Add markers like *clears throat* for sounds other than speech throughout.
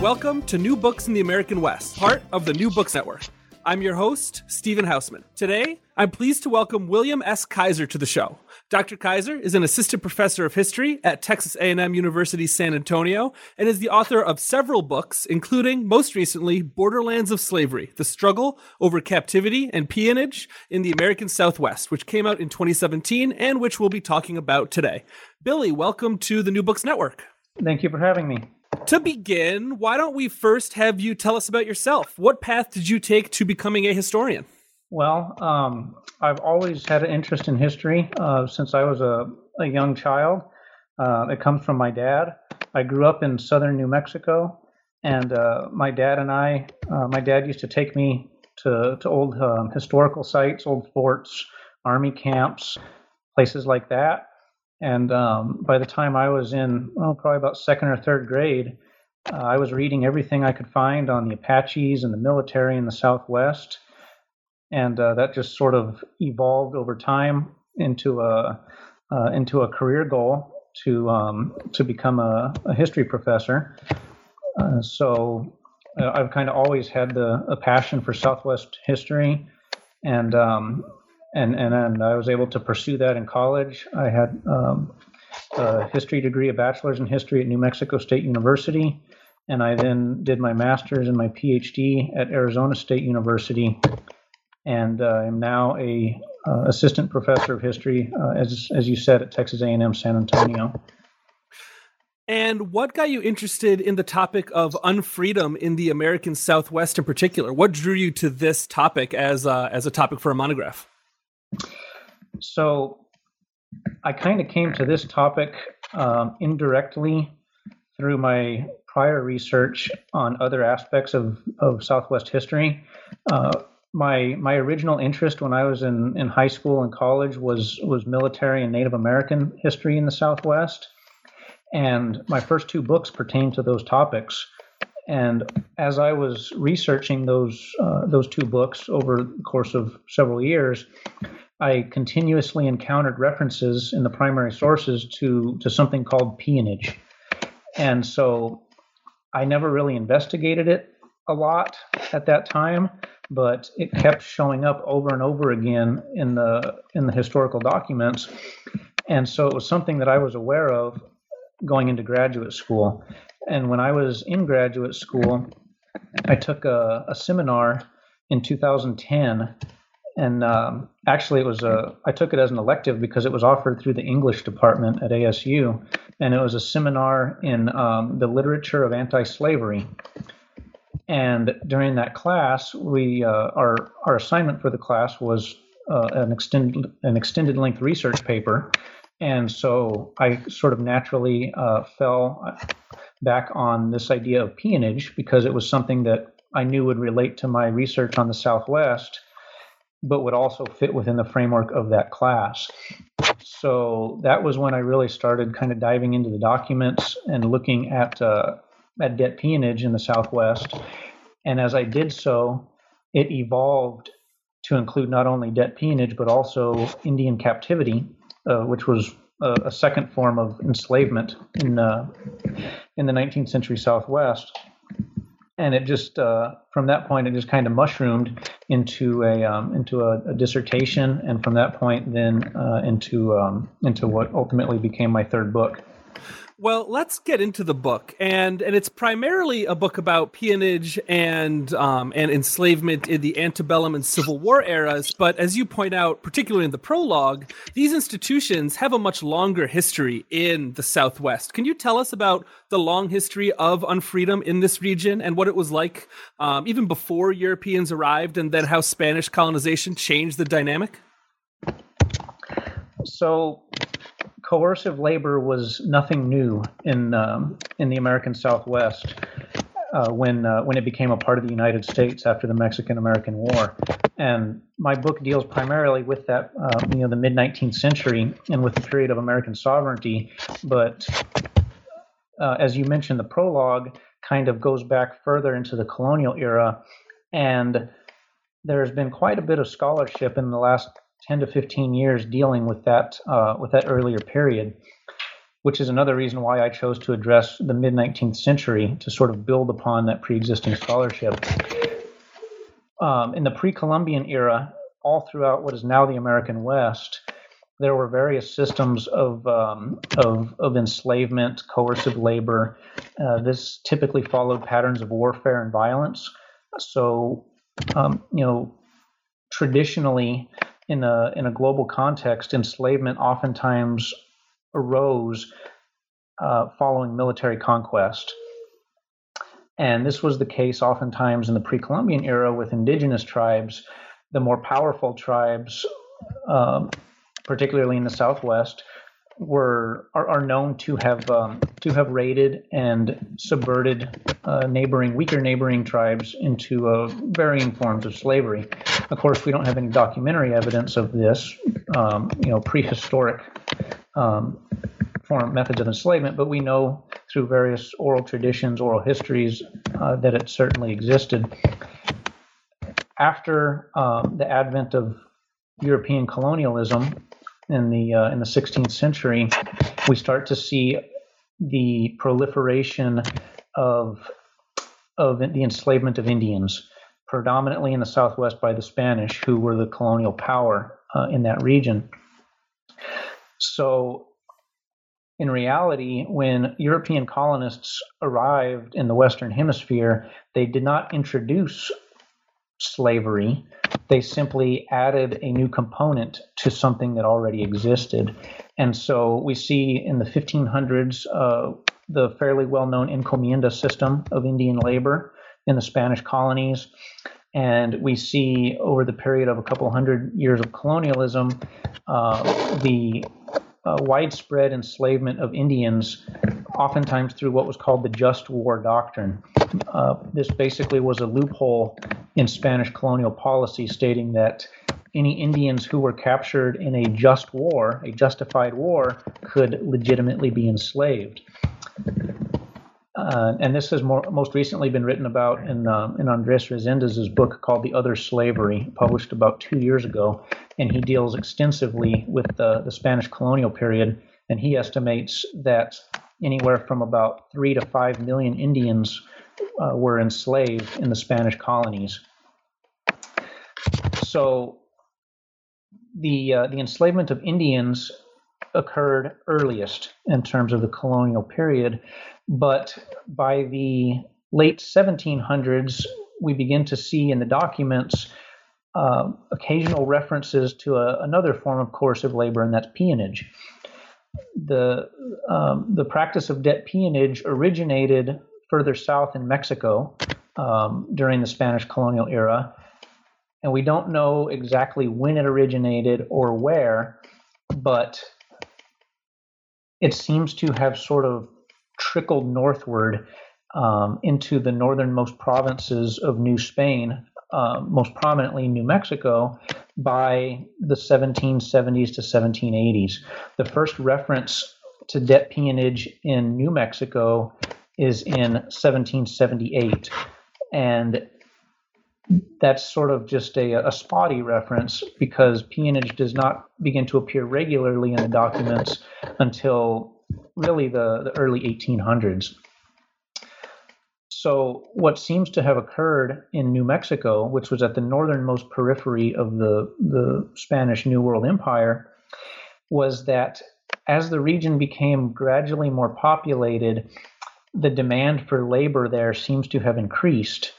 Welcome to New Books in the American West, part of the New Books Network. I'm your host, Stephen Hausman. Today, I'm pleased to welcome William S. Kiser to the show. Dr. Kiser is an assistant professor of history at Texas A&M University San Antonio and is the author of several books, including most recently Borderlands of Slavery: The Struggle Over Captivity and Peonage in the American Southwest, which came out in 2017 and which we'll be talking about today. Billy, welcome to the New Books Network. Thank you for having me. To begin, why don't we first have you tell us about yourself? What path did you take to becoming a historian? Well, um, I've always had an interest in history uh, since I was a, a young child. Uh, it comes from my dad. I grew up in southern New Mexico, and uh, my dad and I, uh, my dad used to take me to, to old um, historical sites, old forts, army camps, places like that. And um, by the time I was in, well, probably about second or third grade, uh, I was reading everything I could find on the Apaches and the military in the Southwest. And uh, that just sort of evolved over time into a uh, into a career goal to um, to become a, a history professor. Uh, so uh, I've kind of always had the a passion for Southwest history, and um, and and and I was able to pursue that in college. I had um, a history degree, a bachelor's in history at New Mexico State University, and I then did my master's and my PhD at Arizona State University, and uh, I'm now a uh, assistant professor of history, uh, as as you said, at Texas A&M San Antonio. And what got you interested in the topic of unfreedom in the American Southwest in particular? What drew you to this topic as uh, as a topic for a monograph? So I kind of came to this topic um, indirectly through my prior research on other aspects of, of Southwest history. Uh, my my original interest when I was in, in high school and college was was military and Native American history in the Southwest, and my first two books pertain to those topics. And as I was researching those uh, those two books over the course of several years, I continuously encountered references in the primary sources to to something called peonage, and so I never really investigated it a lot at that time, but it kept showing up over and over again in the in the historical documents, and so it was something that I was aware of going into graduate school. And when I was in graduate school, I took a, a seminar in 2010 and um, actually it was a i took it as an elective because it was offered through the english department at asu and it was a seminar in um, the literature of anti-slavery. And during that class we uh, our our assignment for the class was uh, an extended an extended length research paper. And so i sort of naturally uh, fell back on this idea of peonage because it was something that i knew would relate to my research on the southwest but would also fit within the framework of that class. So that was when I really started kind of diving into the documents and looking at uh, at debt peonage in the Southwest. And as I did so, it evolved to include not only debt peonage but also Indian captivity, uh, which was a, a, second form of enslavement in uh, in the 19th century Southwest and it just uh, from that point it just kind of mushroomed into a um, into a, a, dissertation, and from that point then uh, into um, into what ultimately became my third book. Well, let's get into the book, and and it's primarily a book about peonage and um, and enslavement in the antebellum and Civil War eras. But as you point out, particularly in the prologue, these institutions have a much longer history in the Southwest. Can you tell us about the long history of unfreedom in this region and what it was like um, even before Europeans arrived, and then how Spanish colonization changed the dynamic? So coercive labor was nothing new in um, in the American Southwest uh, when uh, when it became a part of the United States after the Mexican American War. And my book deals primarily with that, uh, you know, the mid 19th century and with the period of American sovereignty. But uh, as you mentioned, the prologue kind of goes back further into the colonial era, and there's been quite a bit of scholarship in the last 10 to 15 years dealing with that uh, with that earlier period. which is another reason why I chose to address the mid 19th century to sort of build upon that pre existing scholarship. Um, in the pre Columbian era, all throughout what is now the American West, there were various systems of, um, of, of, enslavement, coercive labor. Uh, this typically followed patterns of warfare and violence. So, um, you know, traditionally, in a in a global context, enslavement oftentimes arose uh, following military conquest. And this was the case oftentimes in the pre Columbian era with indigenous tribes. The more powerful tribes, um, particularly in the Southwest, were are, are known to have um, to have raided and subverted uh, neighboring weaker neighboring tribes into uh, varying forms of slavery. Of course, we don't have any documentary evidence of this, um, you know, prehistoric um, form methods of enslavement, but we know through various oral traditions, oral histories, uh, that it certainly existed. After um, the advent of European colonialism, in the uh, in the 16th century, we start to see the proliferation of of the enslavement of Indians, predominantly in the Southwest by the Spanish, who were the colonial power uh, in that region. So, in reality, when European colonists arrived in the Western Hemisphere, they did not introduce slavery. They simply added a new component to something that already existed. And so we see in the 1500s uh, the fairly well known encomienda system of Indian labor in the Spanish colonies. And we see over the period of a couple hundred years of colonialism uh, the uh, widespread enslavement of Indians, oftentimes through what was called the just war doctrine. Uh, this basically was a loophole in Spanish colonial policy stating that any Indians who were captured in a just war, a justified war, could legitimately be enslaved. Uh, and this has more, most recently been written about in, uh, in Andres Resendez's book called The Other Slavery, published about two years ago. And he deals extensively with the, the Spanish colonial period. And he estimates that anywhere from about three to five million Indians uh, were enslaved in the Spanish colonies. So the, uh, the enslavement of Indians occurred earliest in terms of the colonial period but by the late 1700s, we begin to see in the documents uh, occasional references to a, another form of coercive labor, and that's peonage. The, um, the practice of debt peonage originated further south in Mexico um, during the Spanish colonial era, and we don't know exactly when it originated or where, but it seems to have sort of trickled northward um, into the northernmost provinces of New Spain, uh, most prominently New Mexico, by the 1770s to 1780s. The first reference to debt peonage in New Mexico is in 1778. And that's sort of just a, a spotty reference because peonage does not begin to appear regularly in the documents until really the, the early 1800s. So, what seems to have occurred in New Mexico, which was at the northernmost periphery of the, the Spanish New World Empire, was that as the region became gradually more populated, the demand for labor there seems to have increased.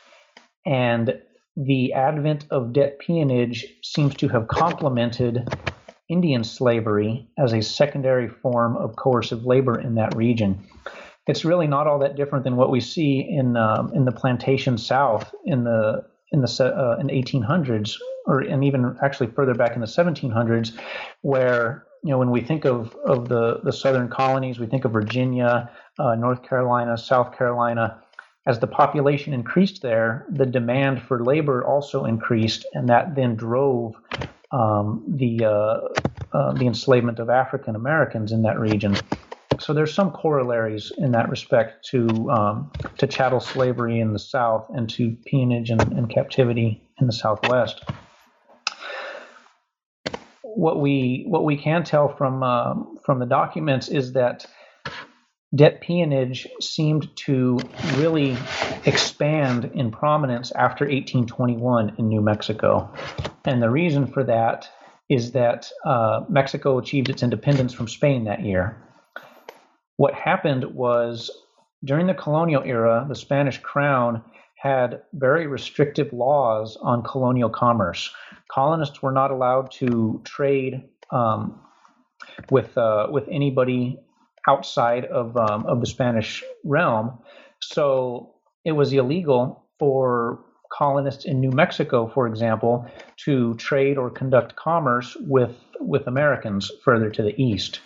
And the advent of debt peonage seems to have complemented Indian slavery as a secondary form of coercive labor in that region. It's really not all that different than what we see in um, in the plantation South in the in the uh, in 1800s, or and even actually further back in the 1700s, where you know when we think of of the the southern colonies, we think of Virginia, uh, North Carolina, South Carolina. As the population increased there, the demand for labor also increased, and that then drove um, the uh, uh, the enslavement of African Americans in that region. So there's some corollaries in that respect to um, to chattel slavery in the South and to peonage and, and captivity in the Southwest. What we what we can tell from um, from the documents is that debt peonage seemed to really expand in prominence after 1821 in New Mexico. And the reason for that is that uh, Mexico achieved its independence from Spain that year. What happened was during the colonial era, the Spanish crown had very restrictive laws on colonial commerce. Colonists were not allowed to trade um, with uh, with anybody outside of um, of the Spanish realm. So it was illegal for colonists in New Mexico, for example, to trade or conduct commerce with with Americans further to the east.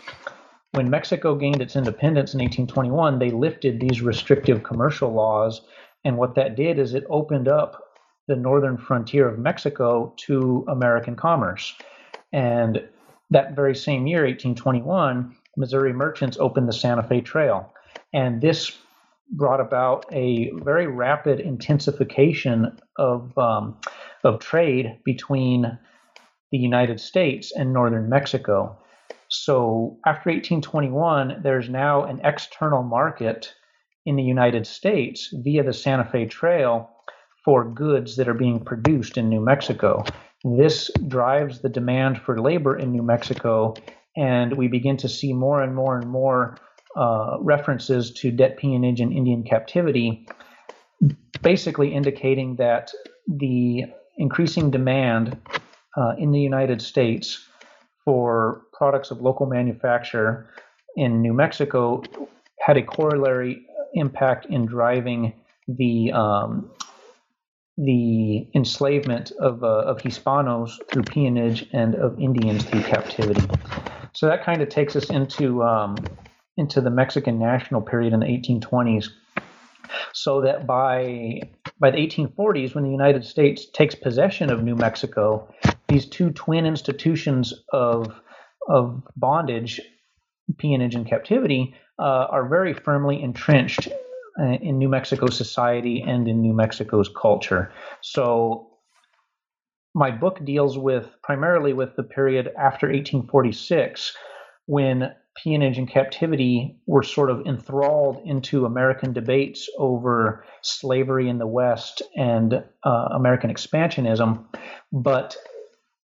When Mexico gained its independence in 1821, they lifted these restrictive commercial laws, and what that did is it opened up the northern frontier of Mexico to American commerce. And that very same year, 1821, Missouri merchants opened the Santa Fe Trail. And this brought about a very rapid intensification of, um, of trade between the United States and northern Mexico. So after 1821, there's now an external market in the United States via the Santa Fe Trail for goods that are being produced in New Mexico. This drives the demand for labor in New Mexico and we begin to see more and more and more uh, references to debt peonage and Indian captivity, basically indicating that the increasing demand uh, in the United States for products of local manufacture in New Mexico had a corollary impact in driving the um, the enslavement of, uh, of Hispanos through peonage and of Indians through captivity. So that kind of takes us into um, into the Mexican national period in the 1820s. So that by by the 1840s, when the United States takes possession of New Mexico, these two twin institutions of of bondage, peonage, and captivity uh, are very firmly entrenched uh, in New Mexico society and in New Mexico's culture. So my book deals with primarily with the period after 1846 when peonage and captivity were sort of enthralled into American debates over slavery in the West and uh, American expansionism. But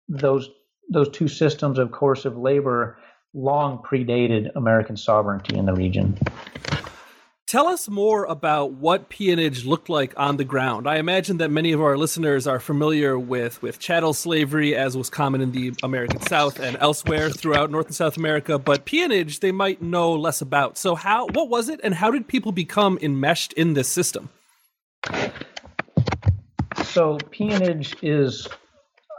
those those two systems of coercive labor long predated American sovereignty in the region. Tell us more about what peonage looked like on the ground. I imagine that many of our listeners are familiar with, with chattel slavery, as was common in the American South and elsewhere throughout North and South America, but peonage they might know less about. So, how what was it, and how did people become enmeshed in this system? So, peonage is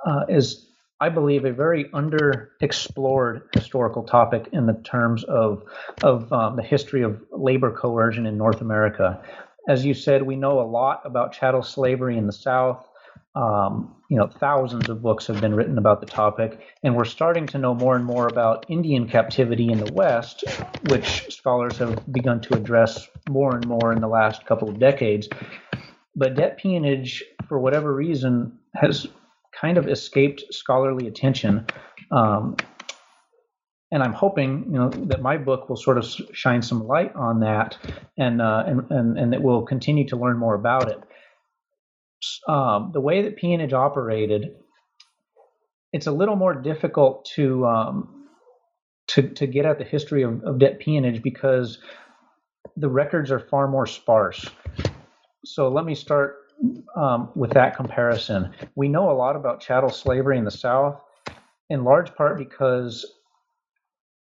uh, is I believe, a very underexplored historical topic in the terms of of um, the history of labor coercion in North America. As you said, we know a lot about chattel slavery in the South. Um, you know, thousands of books have been written about the topic, and we're starting to know more and more about Indian captivity in the West, which scholars have begun to address more and more in the last couple of decades. But debt peonage, for whatever reason, has kind of escaped scholarly attention. Um, and I'm hoping, you know, that my book will sort of shine some light on that, and uh, and and and that we'll continue to learn more about it. Um, the way that peonage operated, it's a little more difficult to um, to to get at the history of, of debt peonage because the records are far more sparse. So let me start um, with that comparison. We know a lot about chattel slavery in the South, in large part because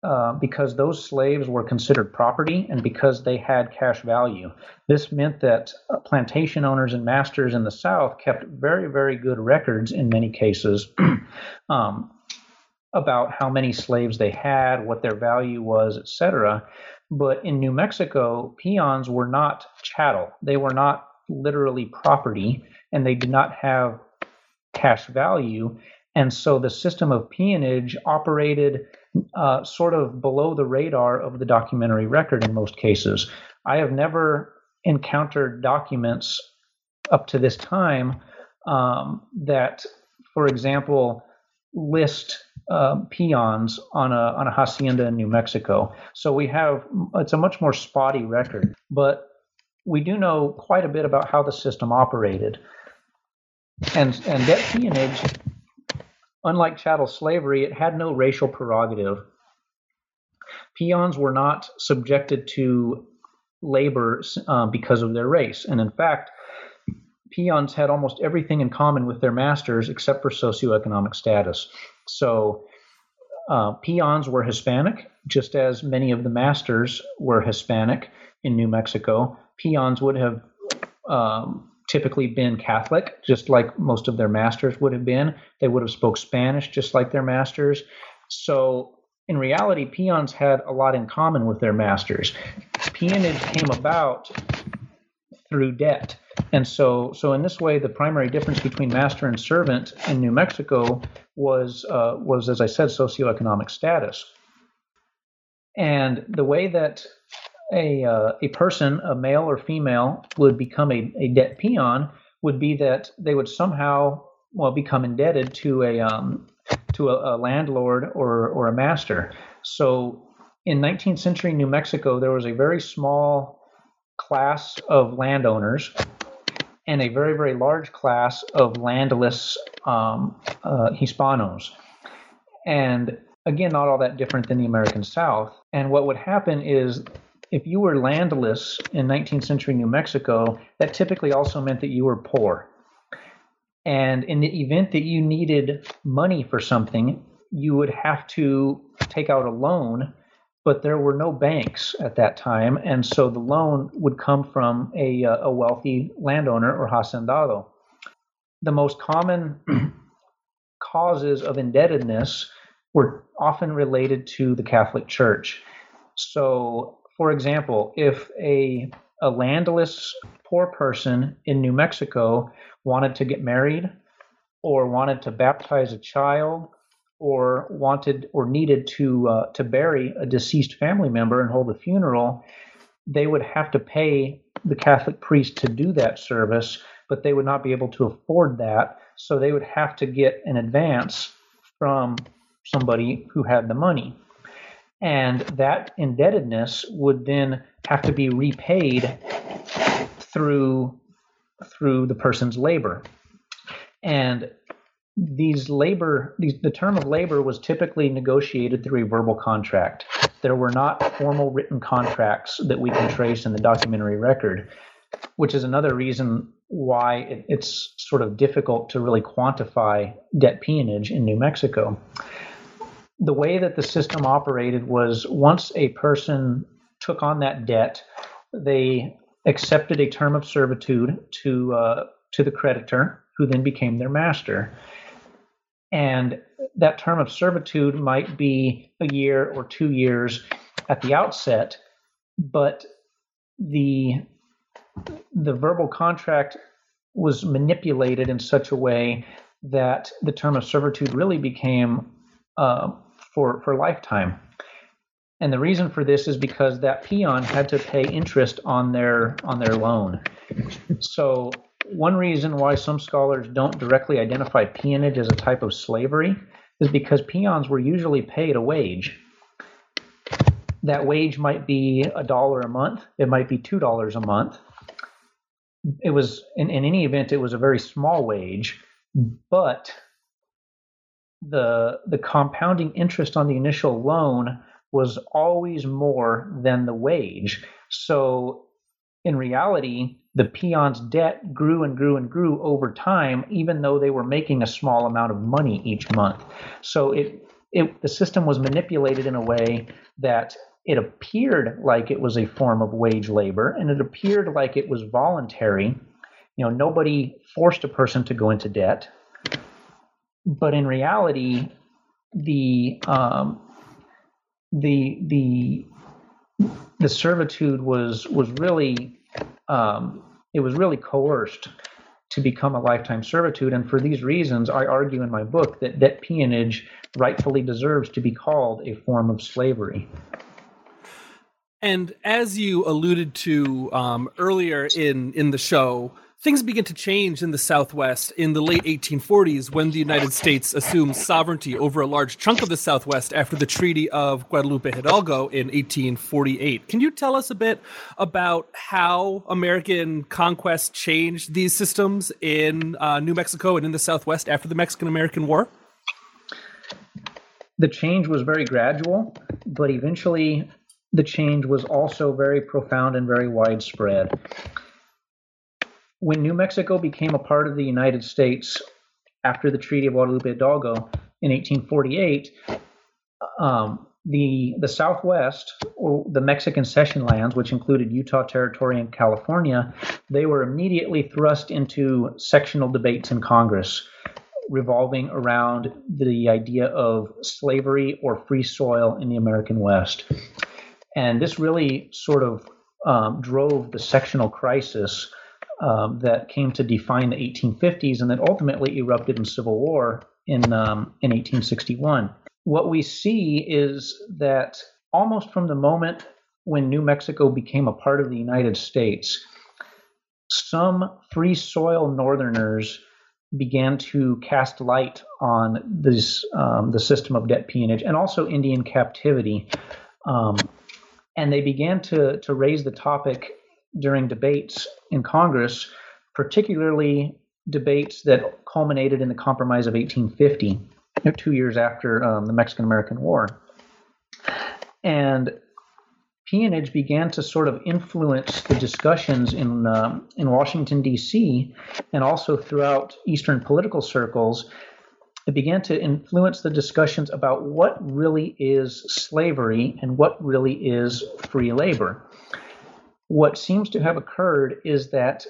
uh, because those slaves were considered property and because they had cash value. This meant that uh, plantation owners and masters in the South kept very, very good records in many cases *clears throat* um, about how many slaves they had, what their value was, etc. But in New Mexico, peons were not chattel. They were not literally property and they did not have cash value. And so the system of peonage operated uh, sort of below the radar of the documentary record in most cases. I have never encountered documents up to this time um, that, for example, list uh, peons on a on a hacienda in New Mexico. So we have it's a much more spotty record, but we do know quite a bit about how the system operated. And and debt peonage, unlike chattel slavery, it had no racial prerogative. Peons were not subjected to labor uh, because of their race, and in fact, peons had almost everything in common with their masters except for socioeconomic status. So uh, peons were Hispanic, just as many of the masters were Hispanic in New Mexico. Peons would have um, typically been Catholic, just like most of their masters would have been. They would have spoke Spanish, just like their masters. So in reality, peons had a lot in common with their masters. Peonage came about through debt. And so, so in this way, the primary difference between master and servant in New Mexico was, uh, was as I said, socioeconomic status. And the way that a, uh, a person, a male or female, would become a, a debt peon would be that they would somehow, well, become indebted to a, um, to a, a landlord or, or a master. So in 19th century New Mexico, there was a very small class of landowners and a very, very large class of landless um, uh, Hispanos. And again, not all that different than the American South. And what would happen is if you were landless in 19th century New Mexico, that typically also meant that you were poor. And in the event that you needed money for something, you would have to take out a loan but there were no banks at that time, and so the loan would come from a, uh, a wealthy landowner or hacendado. The most common *clears throat* causes of indebtedness were often related to the Catholic Church. So, for example, if a, a landless poor person in New Mexico wanted to get married or wanted to baptize a child or wanted or needed to uh, to bury a deceased family member and hold a funeral, they would have to pay the Catholic priest to do that service, but they would not be able to afford that, so they would have to get an advance from somebody who had the money. And that indebtedness would then have to be repaid through through the person's labor. And these labor, these, the term of labor was typically negotiated through a verbal contract. There were not formal written contracts that we can trace in the documentary record, which is another reason why it, it's sort of difficult to really quantify debt peonage in New Mexico. The way that the system operated was once a person took on that debt, they accepted a term of servitude to uh, to the creditor, who then became their master. And that term of servitude might be a year or two years at the outset, but the the verbal contract was manipulated in such a way that the term of servitude really became uh, for for lifetime. And the reason for this is because that peon had to pay interest on their on their loan. So one reason why some scholars don't directly identify peonage as a type of slavery is because peons were usually paid a wage. That wage might be a dollar a month, it might be two dollars a month. It was, in, in any event, it was a very small wage, but the the compounding interest on the initial loan was always more than the wage. So in reality, the peon's debt grew and grew and grew over time, even though they were making a small amount of money each month. So it, it the system was manipulated in a way that it appeared like it was a form of wage labor, and it appeared like it was voluntary. You know, nobody forced a person to go into debt, but in reality, the um, the the the servitude was was really um, it was really coerced to become a lifetime servitude. And for these reasons, I argue in my book that debt peonage rightfully deserves to be called a form of slavery. And as you alluded to um, earlier in in the show, things begin to change in the Southwest in the late 1840s when the United States assumes sovereignty over a large chunk of the Southwest after the Treaty of Guadalupe Hidalgo in 1848. Can you tell us a bit about how American conquest changed these systems in uh, New Mexico and in the Southwest after the Mexican American War? The change was very gradual, but eventually the change was also very profound and very widespread when New Mexico became a part of the United States after the Treaty of Guadalupe Hidalgo in 1848, um, the the Southwest or the Mexican cession lands, which included Utah Territory and California, they were immediately thrust into sectional debates in Congress, revolving around the idea of slavery or free soil in the American West, and this really sort of um, drove the sectional crisis um, that came to define the 1850s and that ultimately erupted in civil war in, um, in 1861. What we see is that almost from the moment when New Mexico became a part of the United States, some free soil northerners began to cast light on this um, the system of debt peonage and also Indian captivity, um, and they began to to raise the topic during debates in Congress, particularly debates that culminated in the Compromise of 1850, two years after um, the Mexican American War. And peonage began to sort of influence the discussions in um, in Washington D.C. and also throughout Eastern political circles. It began to influence the discussions about what really is slavery and what really is free labor. What seems to have occurred is that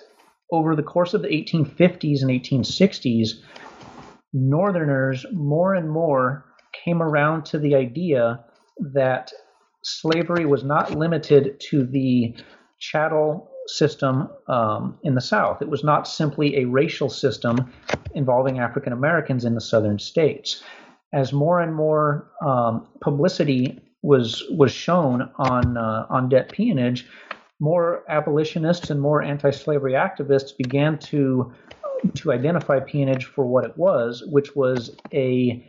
over the course of the 1850s and 1860s, Northerners more and more came around to the idea that slavery was not limited to the chattel system um, in the South. It was not simply a racial system involving African Americans in the southern states. As more and more um, publicity was was shown on uh, on debt peonage, more abolitionists and more anti-slavery activists began to to identify peonage for what it was, which was a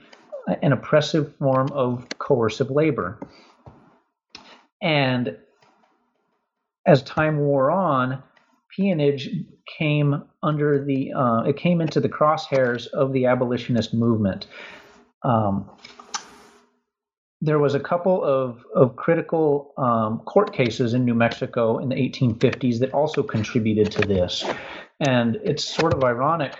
an oppressive form of coercive labor. And as time wore on, peonage came under the uh, it came into the crosshairs of the abolitionist movement. Um, there was a couple of, of critical um, court cases in New Mexico in the 1850s that also contributed to this. And it's sort of ironic.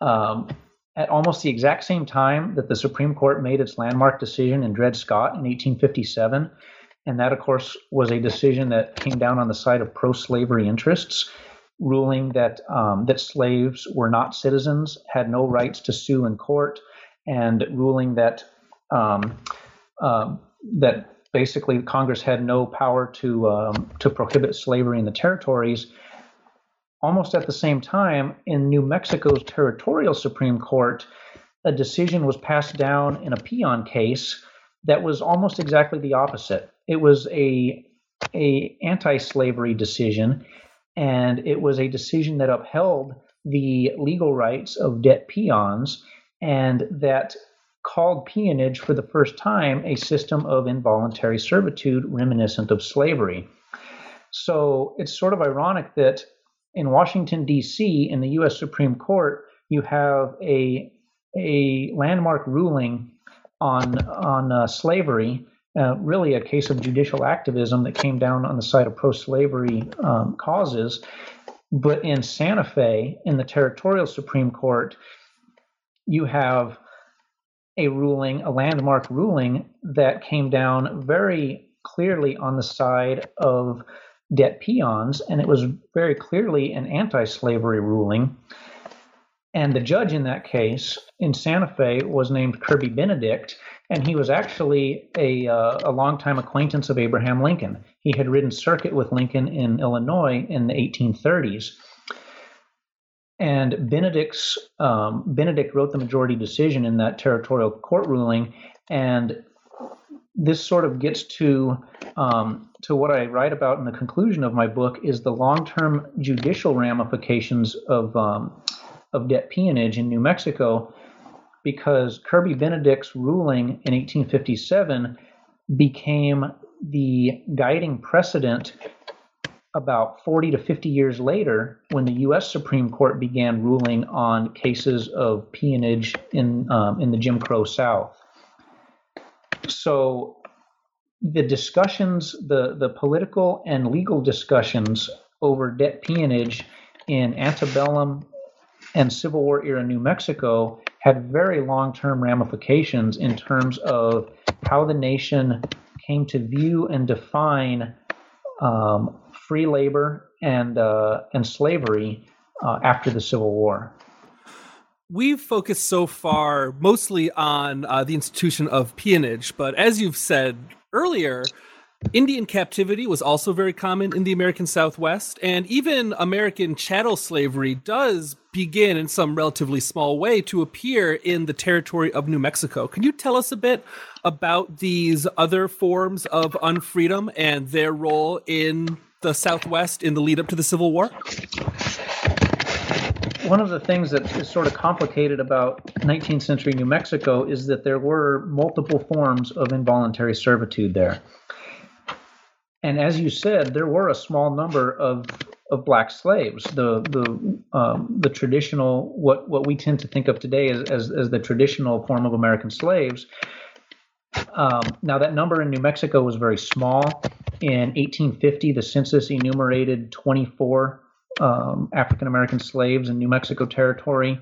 Um, at almost the exact same time that the Supreme Court made its landmark decision in Dred Scott in 1857, and that, of course, was a decision that came down on the side of pro-slavery interests, ruling that um, that slaves were not citizens, had no rights to sue in court, and ruling that um, um, that basically Congress had no power to um, to prohibit slavery in the territories. Almost at the same time, in New Mexico's territorial Supreme Court, a decision was passed down in a peon case that was almost exactly the opposite. It was a a anti-slavery decision, and it was a decision that upheld the legal rights of debt peons and that called peonage for the first time a system of involuntary servitude reminiscent of slavery. So it's sort of ironic that in Washington, D.C., in the U.S. Supreme Court, you have a, a landmark ruling on, on uh, slavery, uh, really a case of judicial activism that came down on the side of pro slavery um, causes. But in Santa Fe, in the territorial Supreme Court, you have a ruling, a landmark ruling that came down very clearly on the side of debt peons, and it was very clearly an anti slavery ruling. And the judge in that case in Santa Fe was named Kirby Benedict, and he was actually a, uh, a longtime acquaintance of Abraham Lincoln. He had ridden circuit with Lincoln in Illinois in the 1830s. And Benedict's um, Benedict wrote the majority decision in that territorial court ruling, and this sort of gets to um, to what I write about in the conclusion of my book is the long-term judicial ramifications of um, of debt peonage in New Mexico, because Kirby Benedict's ruling in 1857 became the guiding precedent about 40 to 50 years later when the U.S. Supreme Court began ruling on cases of peonage in um, in the Jim Crow South. So the discussions, the, the political and legal discussions over debt peonage in antebellum and Civil War era New Mexico had very long term ramifications in terms of how the nation came to view and define um, free labor and, uh, and slavery uh, after the Civil War. We've focused so far mostly on uh, the institution of peonage, but as you've said earlier, Indian captivity was also very common in the American Southwest, and even American chattel slavery does begin in some relatively small way to appear in the territory of New Mexico. Can you tell us a bit about these other forms of unfreedom and their role in the Southwest in the lead up to the Civil War? one of the things that is sort of complicated about 19th century New Mexico is that there were multiple forms of involuntary servitude there. And as you said, there were a small number of of black slaves. The the um, the traditional what what we tend to think of today as as, as the traditional form of American slaves. Um, now that number in New Mexico was very small. In 1850, the census enumerated 24 um, African American slaves in New Mexico Territory,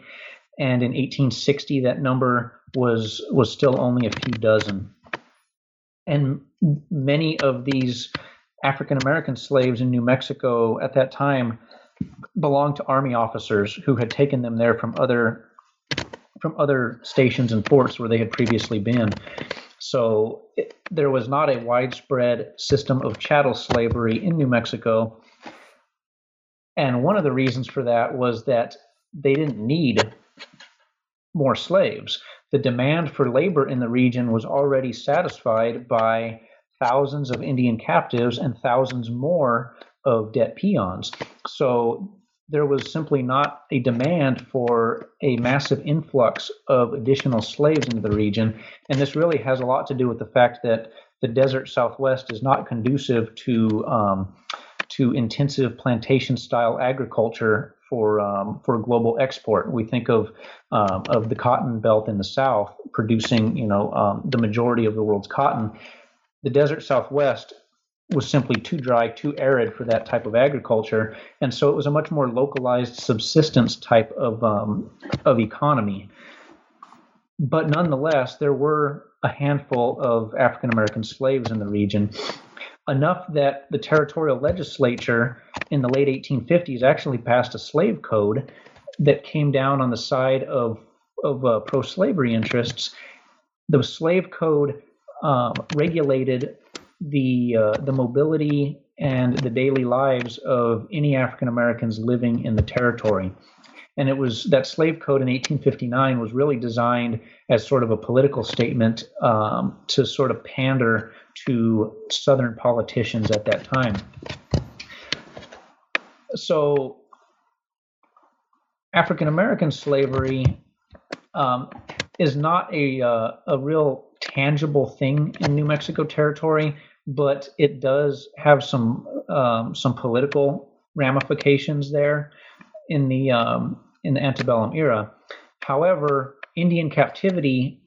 and in 1860 that number was was still only a few dozen. And many of these African American slaves in New Mexico at that time belonged to army officers who had taken them there from other from other stations and forts where they had previously been. So it, there was not a widespread system of chattel slavery in New Mexico, and one of the reasons for that was that they didn't need more slaves. The demand for labor in the region was already satisfied by thousands of Indian captives and thousands more of debt peons. So there was simply not a demand for a massive influx of additional slaves into the region. And this really has a lot to do with the fact that the desert southwest is not conducive to um, to intensive plantation style agriculture for um, for global export. We think of um, of the cotton belt in the South producing, you know, um, the majority of the world's cotton. The desert Southwest was simply too dry, too arid for that type of agriculture, and so it was a much more localized subsistence type of um, of economy. But nonetheless, there were a handful of African American slaves in the region, enough that the territorial legislature in the late 1850s actually passed a slave code that came down on the side of of uh, pro-slavery interests. The slave code um, regulated the uh, the mobility and the daily lives of any African Americans living in the territory. And it was that slave code in 1859 was really designed as sort of a political statement um, to sort of pander to Southern politicians at that time. So, African American slavery um, is not a uh, a real tangible thing in New Mexico territory, but it does have some um, some political ramifications there in the um, in the antebellum era. However, Indian captivity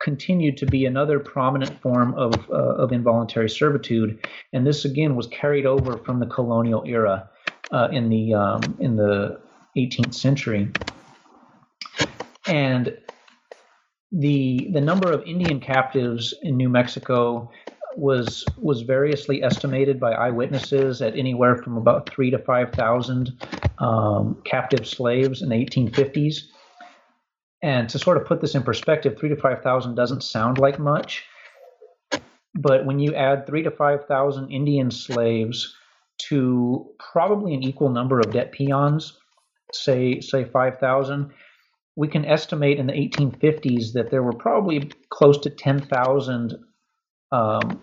continued to be another prominent form of, uh, of involuntary servitude, and this again was carried over from the colonial era uh, in the um, in the 18th century, and the the number of Indian captives in New Mexico was was variously estimated by eyewitnesses at anywhere from about three to five thousand um, captive slaves in the 1850s. And to sort of put this in perspective, three to 5,000 doesn't sound like much. But when you add three to 5,000 Indian slaves to probably an equal number of debt peons, say, say 5,000, we can estimate in the 1850s that there were probably close to 10,000 um,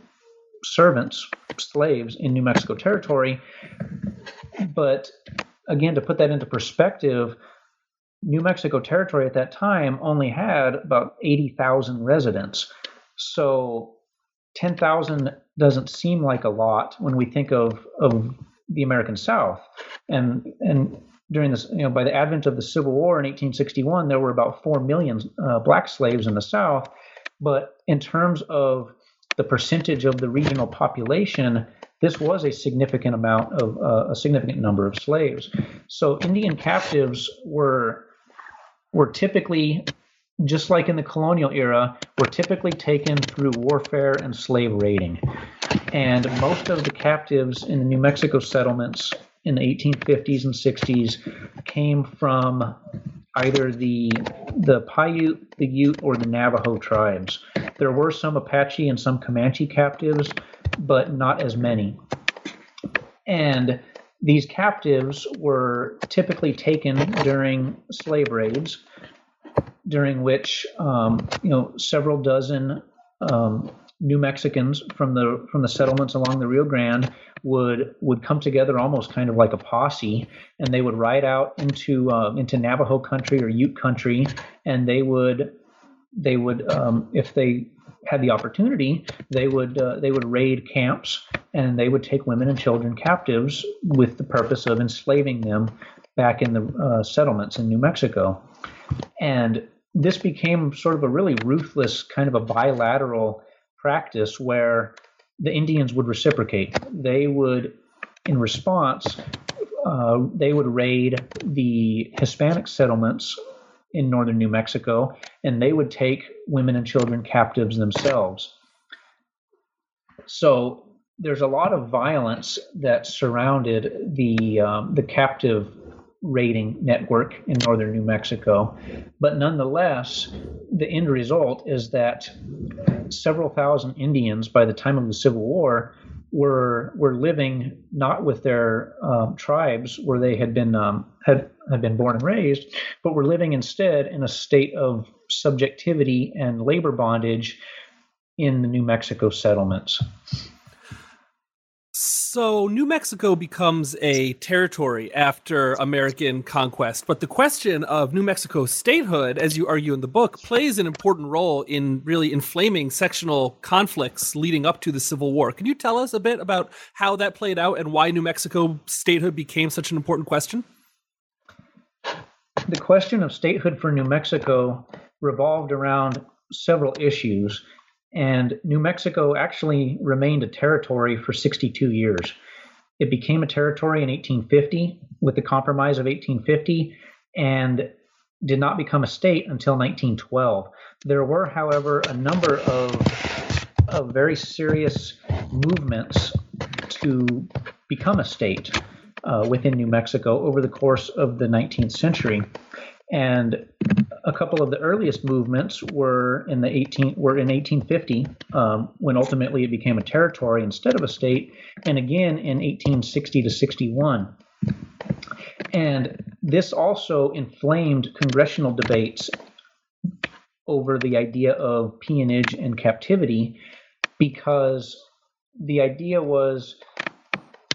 servants, slaves in New Mexico Territory. But again, to put that into perspective, New Mexico Territory at that time only had about 80,000 residents. So 10,000 doesn't seem like a lot when we think of, of the American South. And, and during this, you know, by the advent of the Civil War in 1861, there were about 4 million uh, black slaves in the South. But in terms of the percentage of the regional population, this was a significant amount of uh, a significant number of slaves. So Indian captives were were typically just like in the colonial era, were typically taken through warfare and slave raiding. And most of the captives in the New Mexico settlements in the 1850s and 60s came from either the the Paiute, the Ute, or the Navajo tribes. There were some Apache and some Comanche captives, but not as many. And these captives were typically taken during slave raids, during which um, you know several dozen um, New Mexicans from the from the settlements along the Rio Grande would would come together almost kind of like a posse, and they would ride out into uh, into Navajo country or Ute country, and they would they would um, if they had the opportunity, they would uh, they would raid camps and they would take women and children captives with the purpose of enslaving them back in the uh, settlements in New Mexico. And this became sort of a really ruthless kind of a bilateral practice where the Indians would reciprocate. They would, in response, uh, they would raid the Hispanic settlements in northern New Mexico, and they would take women and children captives themselves. So there's a lot of violence that surrounded the um, the captive raiding network in northern New Mexico, but nonetheless, the end result is that several thousand Indians by the time of the Civil War were were living not with their um, tribes where they had been um, had had been born and raised, but were living instead in a state of subjectivity and labor bondage in the New Mexico settlements. So, New Mexico becomes a territory after American conquest, but the question of New Mexico statehood, as you argue in the book, plays an important role in really inflaming sectional conflicts leading up to the Civil War. Can you tell us a bit about how that played out and why New Mexico statehood became such an important question? The question of statehood for New Mexico revolved around several issues and New Mexico actually remained a territory for 62 years. It became a territory in 1850 with the Compromise of 1850 and did not become a state until 1912. There were, however, a number of, of very serious movements to become a state uh, within New Mexico over the course of the 19th century. And a couple of the earliest movements were in the 18 were in 1850 um, when ultimately it became a territory instead of a state, and again in 1860 to 61. And this also inflamed congressional debates over the idea of peonage and captivity because the idea was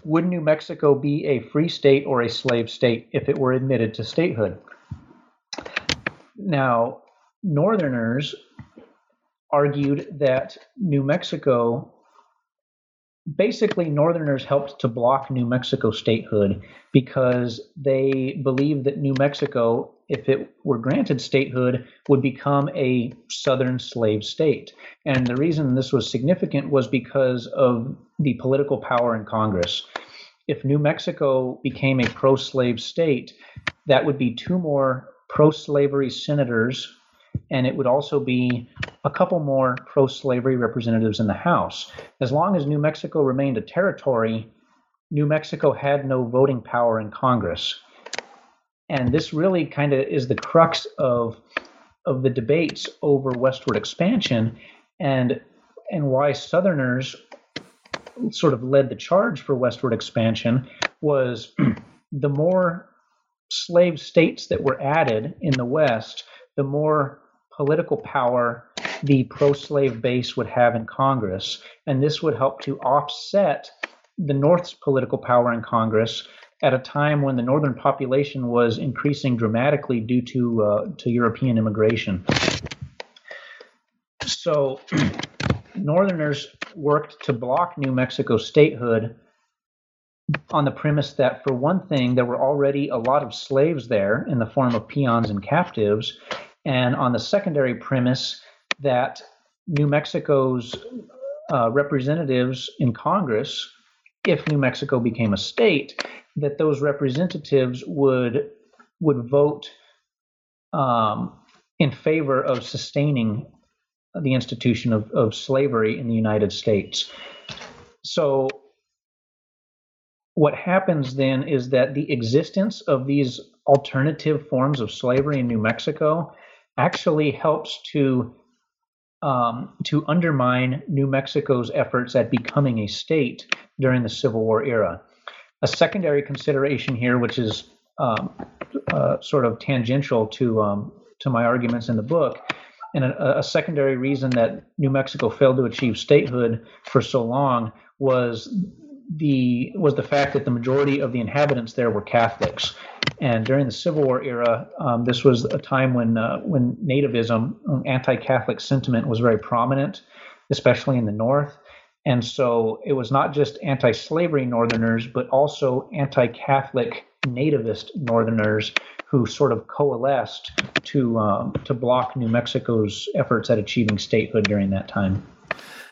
would New Mexico be a free state or a slave state if it were admitted to statehood? Now, Northerners argued that New Mexico, basically, Northerners helped to block New Mexico statehood because they believed that New Mexico, if it were granted statehood, would become a Southern slave state. And the reason this was significant was because of the political power in Congress. If New Mexico became a pro slave state, that would be two more pro slavery senators, and it would also be a couple more pro slavery representatives in the House. As long as New Mexico remained a territory, New Mexico had no voting power in Congress. And this really kind of is the crux of of the debates over westward expansion and and why southerners sort of led the charge for westward expansion was *clears throat* the more slave states that were added in the West, the more political power the pro slave base would have in Congress. And this would help to offset the North's political power in Congress at a time when the northern population was increasing dramatically due to uh, to European immigration. So, *clears throat* Northerners worked to block New Mexico statehood on the premise that, for one thing, there were already a lot of slaves there in the form of peons and captives, and on the secondary premise that New Mexico's uh, representatives in Congress, if New Mexico became a state, that those representatives would would vote um, in favor of sustaining the institution of, of slavery in the United States. So what happens then is that the existence of these alternative forms of slavery in New Mexico actually helps to um, to undermine New Mexico's efforts at becoming a state during the Civil War era. A secondary consideration here, which is um, uh, sort of tangential to um, to my arguments in the book, and a, a, secondary reason that New Mexico failed to achieve statehood for so long was the was the fact that the majority of the inhabitants there were Catholics, and during the Civil War era, um, this was a time when uh, when nativism, um, anti-Catholic sentiment was very prominent, especially in the North. And so it was not just anti-slavery Northerners, but also anti-Catholic nativist Northerners who sort of coalesced to um, to block New Mexico's efforts at achieving statehood during that time.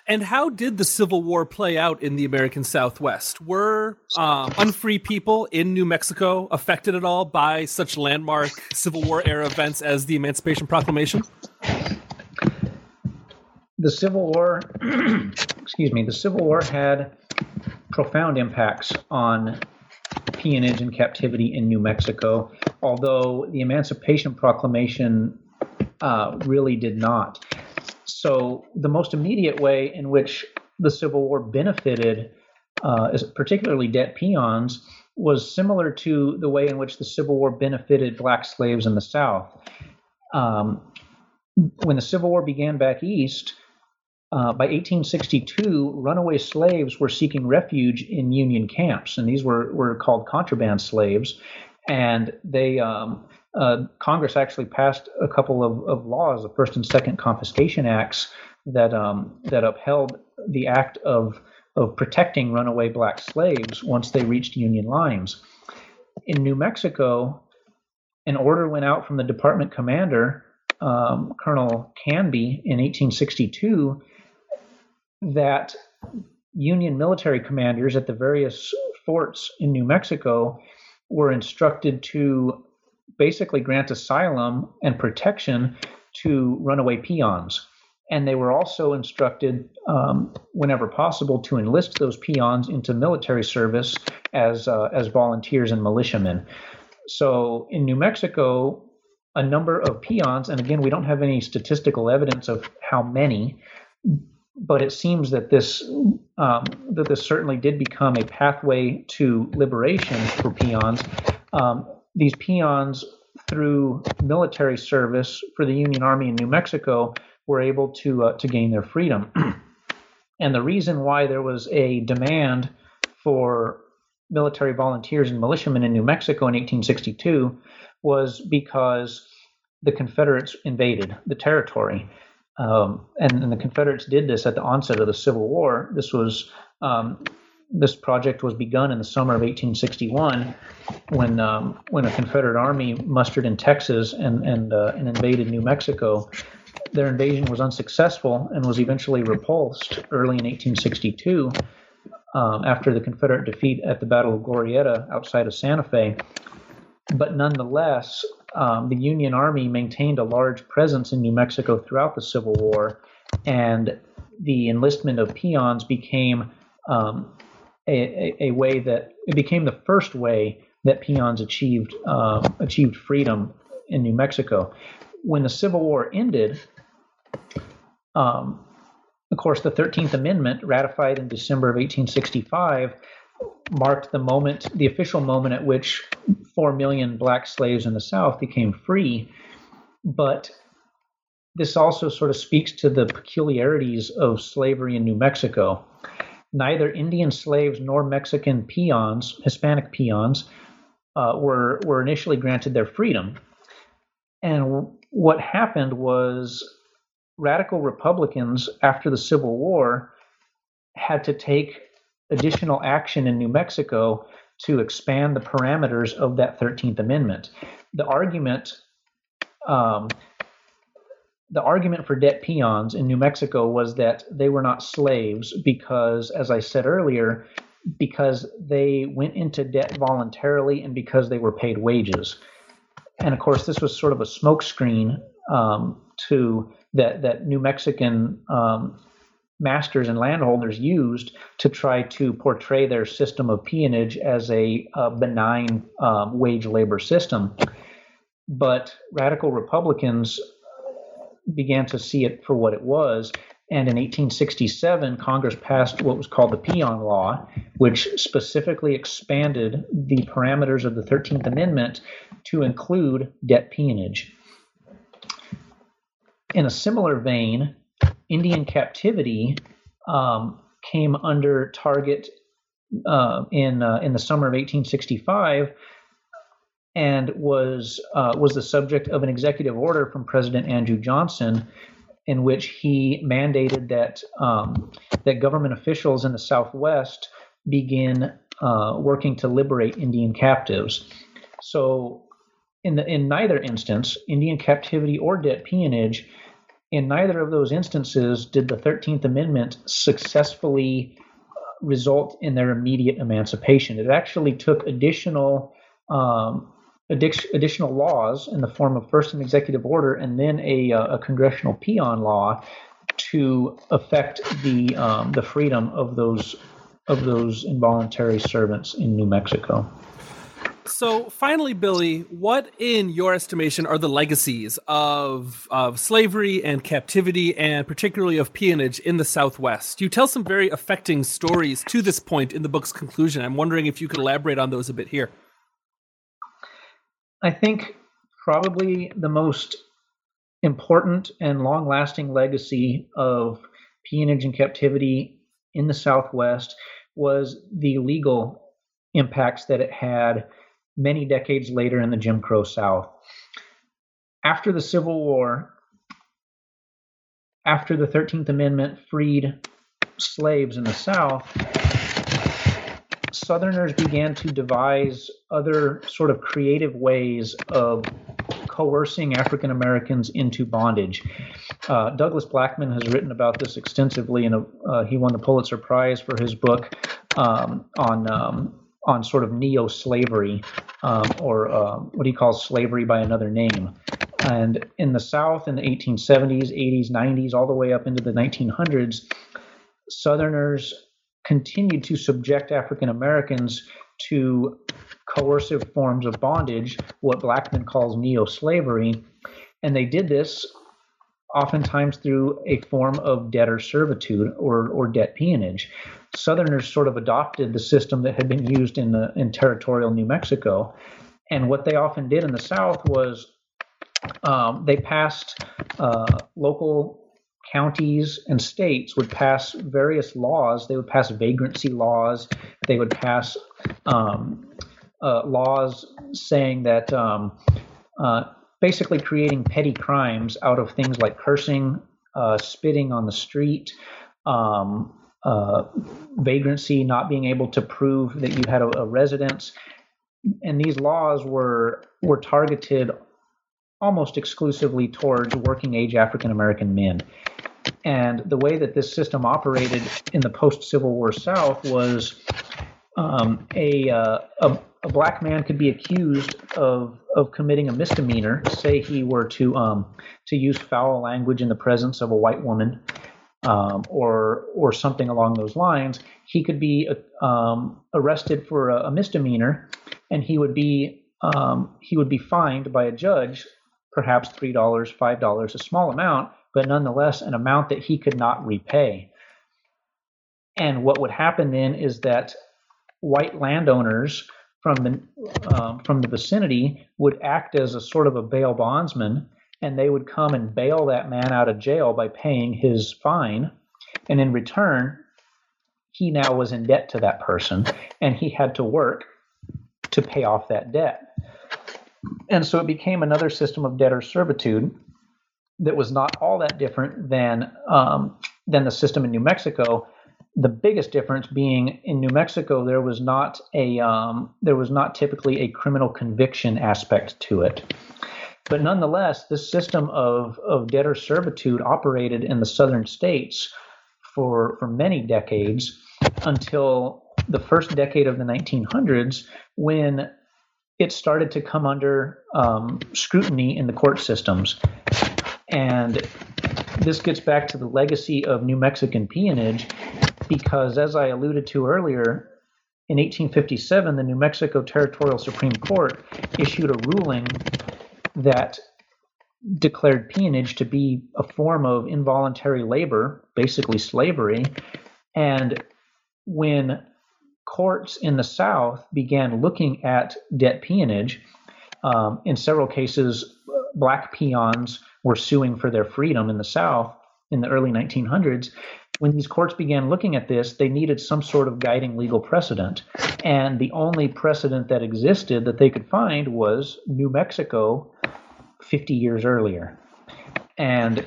And how did the Civil War play out in the American Southwest? Were um, unfree people in New Mexico affected at all by such landmark Civil War era events as the Emancipation Proclamation? The Civil War, *clears throat* excuse me, the Civil War had profound impacts on peonage and captivity in New Mexico, although the Emancipation Proclamation uh, really did not. So, the most immediate way in which the Civil War benefited, uh, particularly debt peons, was similar to the way in which the Civil War benefited black slaves in the South. Um, when the Civil War began back east, uh, by 1862, runaway slaves were seeking refuge in Union camps, and these were, were called contraband slaves. And they um, uh, Congress actually passed a couple of, of, laws, the First and Second Confiscation Acts, that um, that upheld the act of of protecting runaway black slaves once they reached Union lines. In New Mexico, an order went out from the department commander, um, Colonel Canby, in 1862 that Union military commanders at the various forts in New Mexico were instructed to basically grant asylum and protection to runaway peons. And they were also instructed, um, whenever possible, to enlist those peons into military service as uh, as volunteers and militiamen. So in New Mexico, a number of peons, and again, we don't have any statistical evidence of how many, but it seems that this um, that this certainly did become a pathway to liberation for peons. Um, these peons, through military service for the Union Army in New Mexico, were able to uh, to gain their freedom. *clears throat* and the reason why there was a demand for military volunteers and militiamen in New Mexico in 1862 was because the Confederates invaded the territory. Um, and, and, the Confederates did this at the onset of the Civil War. This was um, this project was begun in the summer of 1861 when um, when a Confederate army mustered in Texas and and, uh, and invaded New Mexico. Their invasion was unsuccessful and was eventually repulsed early in 1862 um, after the Confederate defeat at the Battle of Glorieta outside of Santa Fe. But nonetheless, um, the Union Army maintained a large presence in New Mexico throughout the Civil War, and the enlistment of peons became um, a, a, way that it became the first way that peons achieved uh, achieved freedom in New Mexico. When the Civil War ended, um, of course, the 13th Amendment, ratified in December of 1865, marked the moment, the official moment at which four million black slaves in the South became free. But this also sort of speaks to the peculiarities of slavery in New Mexico. Neither Indian slaves nor Mexican peons, Hispanic peons, uh, were were initially granted their freedom. And what happened was radical Republicans after the Civil War had to take additional action in New Mexico to expand the parameters of that 13th Amendment. The argument um, the argument for debt peons in New Mexico was that they were not slaves because, as I said earlier, because they went into debt voluntarily and because they were paid wages. And of course, this was sort of a smokescreen um, to that that New Mexican um, masters and landholders used to try to portray their system of peonage as a, a benign um, wage labor system. But radical Republicans began to see it for what it was. And in 1867, Congress passed what was called the Peon Law, which specifically expanded the parameters of the 13th Amendment to include debt peonage. In a similar vein, Indian captivity um, came under target uh, in uh, in the summer of 1865 and was uh, was the subject of an executive order from President Andrew Johnson, in which he mandated that um, that government officials in the Southwest begin uh, working to liberate Indian captives. So, in the, in neither instance, Indian captivity or debt peonage, in neither of those instances did the Thirteenth Amendment successfully uh, result in their immediate emancipation. It actually took additional um, additional laws in the form of first an executive order and then a, uh, a congressional peon law to affect the um, the freedom of those of those involuntary servants in New Mexico. So finally, Billy, what in your estimation are the legacies of of slavery and captivity and particularly of peonage in the Southwest? You tell some very affecting stories to this point in the book's conclusion. I'm wondering if you could elaborate on those a bit here. I think probably the most important and long lasting legacy of peonage and captivity in the Southwest was the legal impacts that it had many decades later in the Jim Crow South. After the Civil War, after the 13th Amendment freed slaves in the South, Southerners began to devise other sort of creative ways of coercing African Americans into bondage. Uh, Douglas Blackmon has written about this extensively, and uh, he won the Pulitzer Prize for his book um, on um, on sort of neo-slavery, um, or uh, what he calls slavery by another name. And in the South, in the 1870s, 80s, 90s, all the way up into the 1900s, Southerners continued to subject African Americans to coercive forms of bondage, what Blackmon calls neo slavery. And they did this oftentimes through a form of debtor servitude or, or debt peonage. Southerners sort of adopted the system that had been used in, the, in territorial New Mexico. And what they often did in the South was um, they passed uh, local counties and states would pass various laws. They would pass vagrancy laws. They would pass um, uh, laws saying that um, uh, basically creating petty crimes out of things like cursing, uh, spitting on the street, um, uh, vagrancy, not being able to prove that you had a, a residence. And these laws were were targeted almost exclusively towards working age African American men. And the way that this system operated in the post Civil War South was um, a, uh, a, a black man could be accused of of committing a misdemeanor. Say he were to um, to use foul language in the presence of a white woman, um, or or something along those lines. He could be um, arrested for a, a, misdemeanor, and he would be um, he would be fined by a judge, perhaps three dollars, five dollars, a small amount, but nonetheless an amount that he could not repay. And what would happen then is that white landowners from the um, from the vicinity would act as a sort of a bail bondsman and they would come and bail that man out of jail by paying his fine. And in return, he now was in debt to that person, and he had to work to pay off that debt. And so it became another system of debtor servitude that was not all that different than um, than the system in New Mexico. The biggest difference being in New Mexico, there was not a um, there was not typically a criminal conviction aspect to it. But nonetheless, this system of, of debtor servitude operated in the southern states for, for many decades until the first decade of the 1900s when it started to come under um, scrutiny in the court systems. And this gets back to the legacy of New Mexican peonage because, as I alluded to earlier, in 1857, the New Mexico Territorial Supreme Court issued a ruling that declared peonage to be a form of involuntary labor, basically slavery. And when courts in the South began looking at debt peonage, um, in several cases, black peons were suing for their freedom in the South in the early 1900s. When these courts began looking at this, they needed some sort of guiding legal precedent. And the only precedent that existed that they could find was New Mexico 50 years earlier. And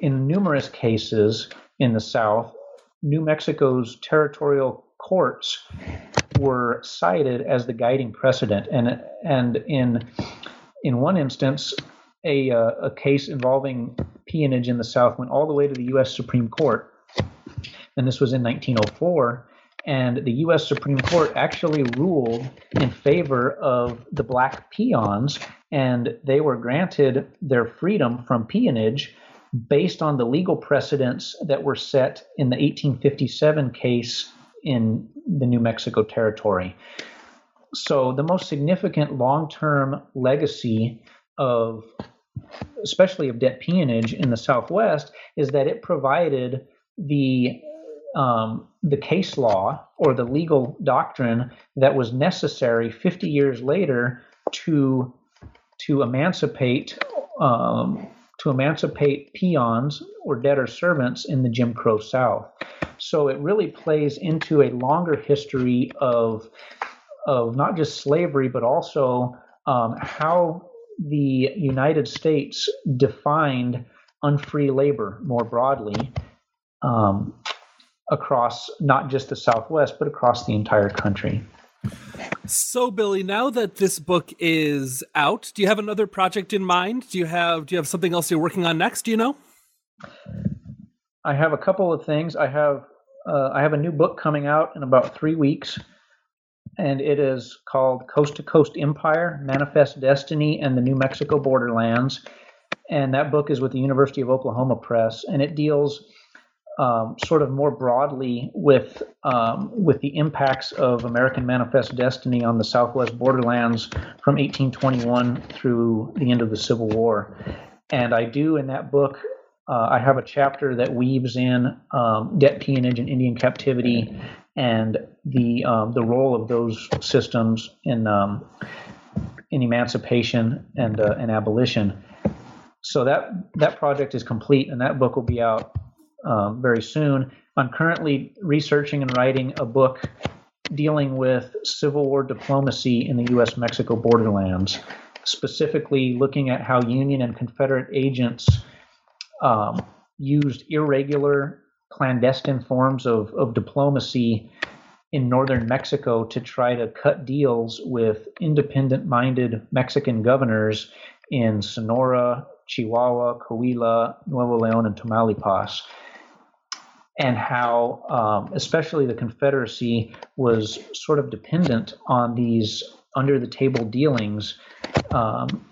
in numerous cases in the South, New Mexico's territorial courts were cited as the guiding precedent. And, and in, in one instance, a, uh, a case involving peonage in the South went all the way to the U.S. Supreme Court. And this was in 1904 and the U.S. Supreme Court actually ruled in favor of the black peons, and they were granted their freedom from peonage based on the legal precedents that were set in the 1857 case in the New Mexico Territory. So, the most significant long term legacy of, especially of debt peonage in the Southwest, is that it provided the um, the case law or the legal doctrine that was necessary 50 years later to to emancipate um, to emancipate peons or debtor servants in the Jim Crow South. So it really plays into a longer history of of not just slavery but also um, how the United States defined unfree labor more broadly. Um, across not just the Southwest, but across the entire country. So, Billy, now that this book is out, do you have another project in mind? Do you have do you have something else you're working on next? Do you know? I have a couple of things. I have uh, I have a new book coming out in about three weeks, and it is called Coast to Coast Empire: Manifest Destiny and the New Mexico Borderlands. And that book is with the University of Oklahoma Press, and it deals um, sort of more broadly with um, with the impacts of American Manifest Destiny on the Southwest borderlands from 1821 through the end of the Civil War. And I do in that book, uh, I have a chapter that weaves in um, debt peonage and Indian captivity and the um, the role of those systems in um, in emancipation and uh, and abolition. So that that project is complete, and that book will be out um, very soon. I'm currently researching and writing a book dealing with Civil War diplomacy in the U.S. Mexico borderlands, specifically looking at how Union and Confederate agents um, used irregular, clandestine forms of, of diplomacy in northern Mexico to try to cut deals with independent minded Mexican governors in Sonora, Chihuahua, Coahuila, Nuevo Leon, and Tamaulipas. And how, um, especially the Confederacy, was sort of dependent on these under the table dealings um,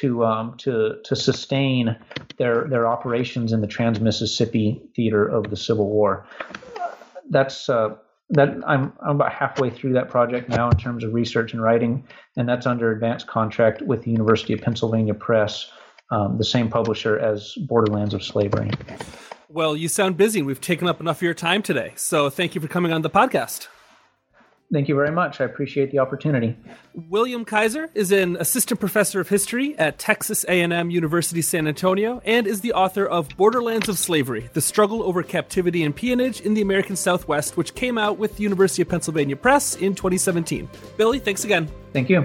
to um, to to sustain their their operations in the Trans Mississippi theater of the Civil War. That's uh, that I'm I'm about halfway through that project now in terms of research and writing, and that's under advanced contract with the University of Pennsylvania Press, um, the same publisher as Borderlands of Slavery. Well, you sound busy. We've taken up enough of your time today. So thank you for coming on the podcast. Thank you very much. I appreciate the opportunity. William Kiser is an assistant professor of history at Texas A&M University San Antonio and is the author of Borderlands of Slavery: The Struggle Over Captivity and Peonage in the American Southwest, which came out with the University of Pennsylvania Press in 2017. Billy, thanks again. Thank you.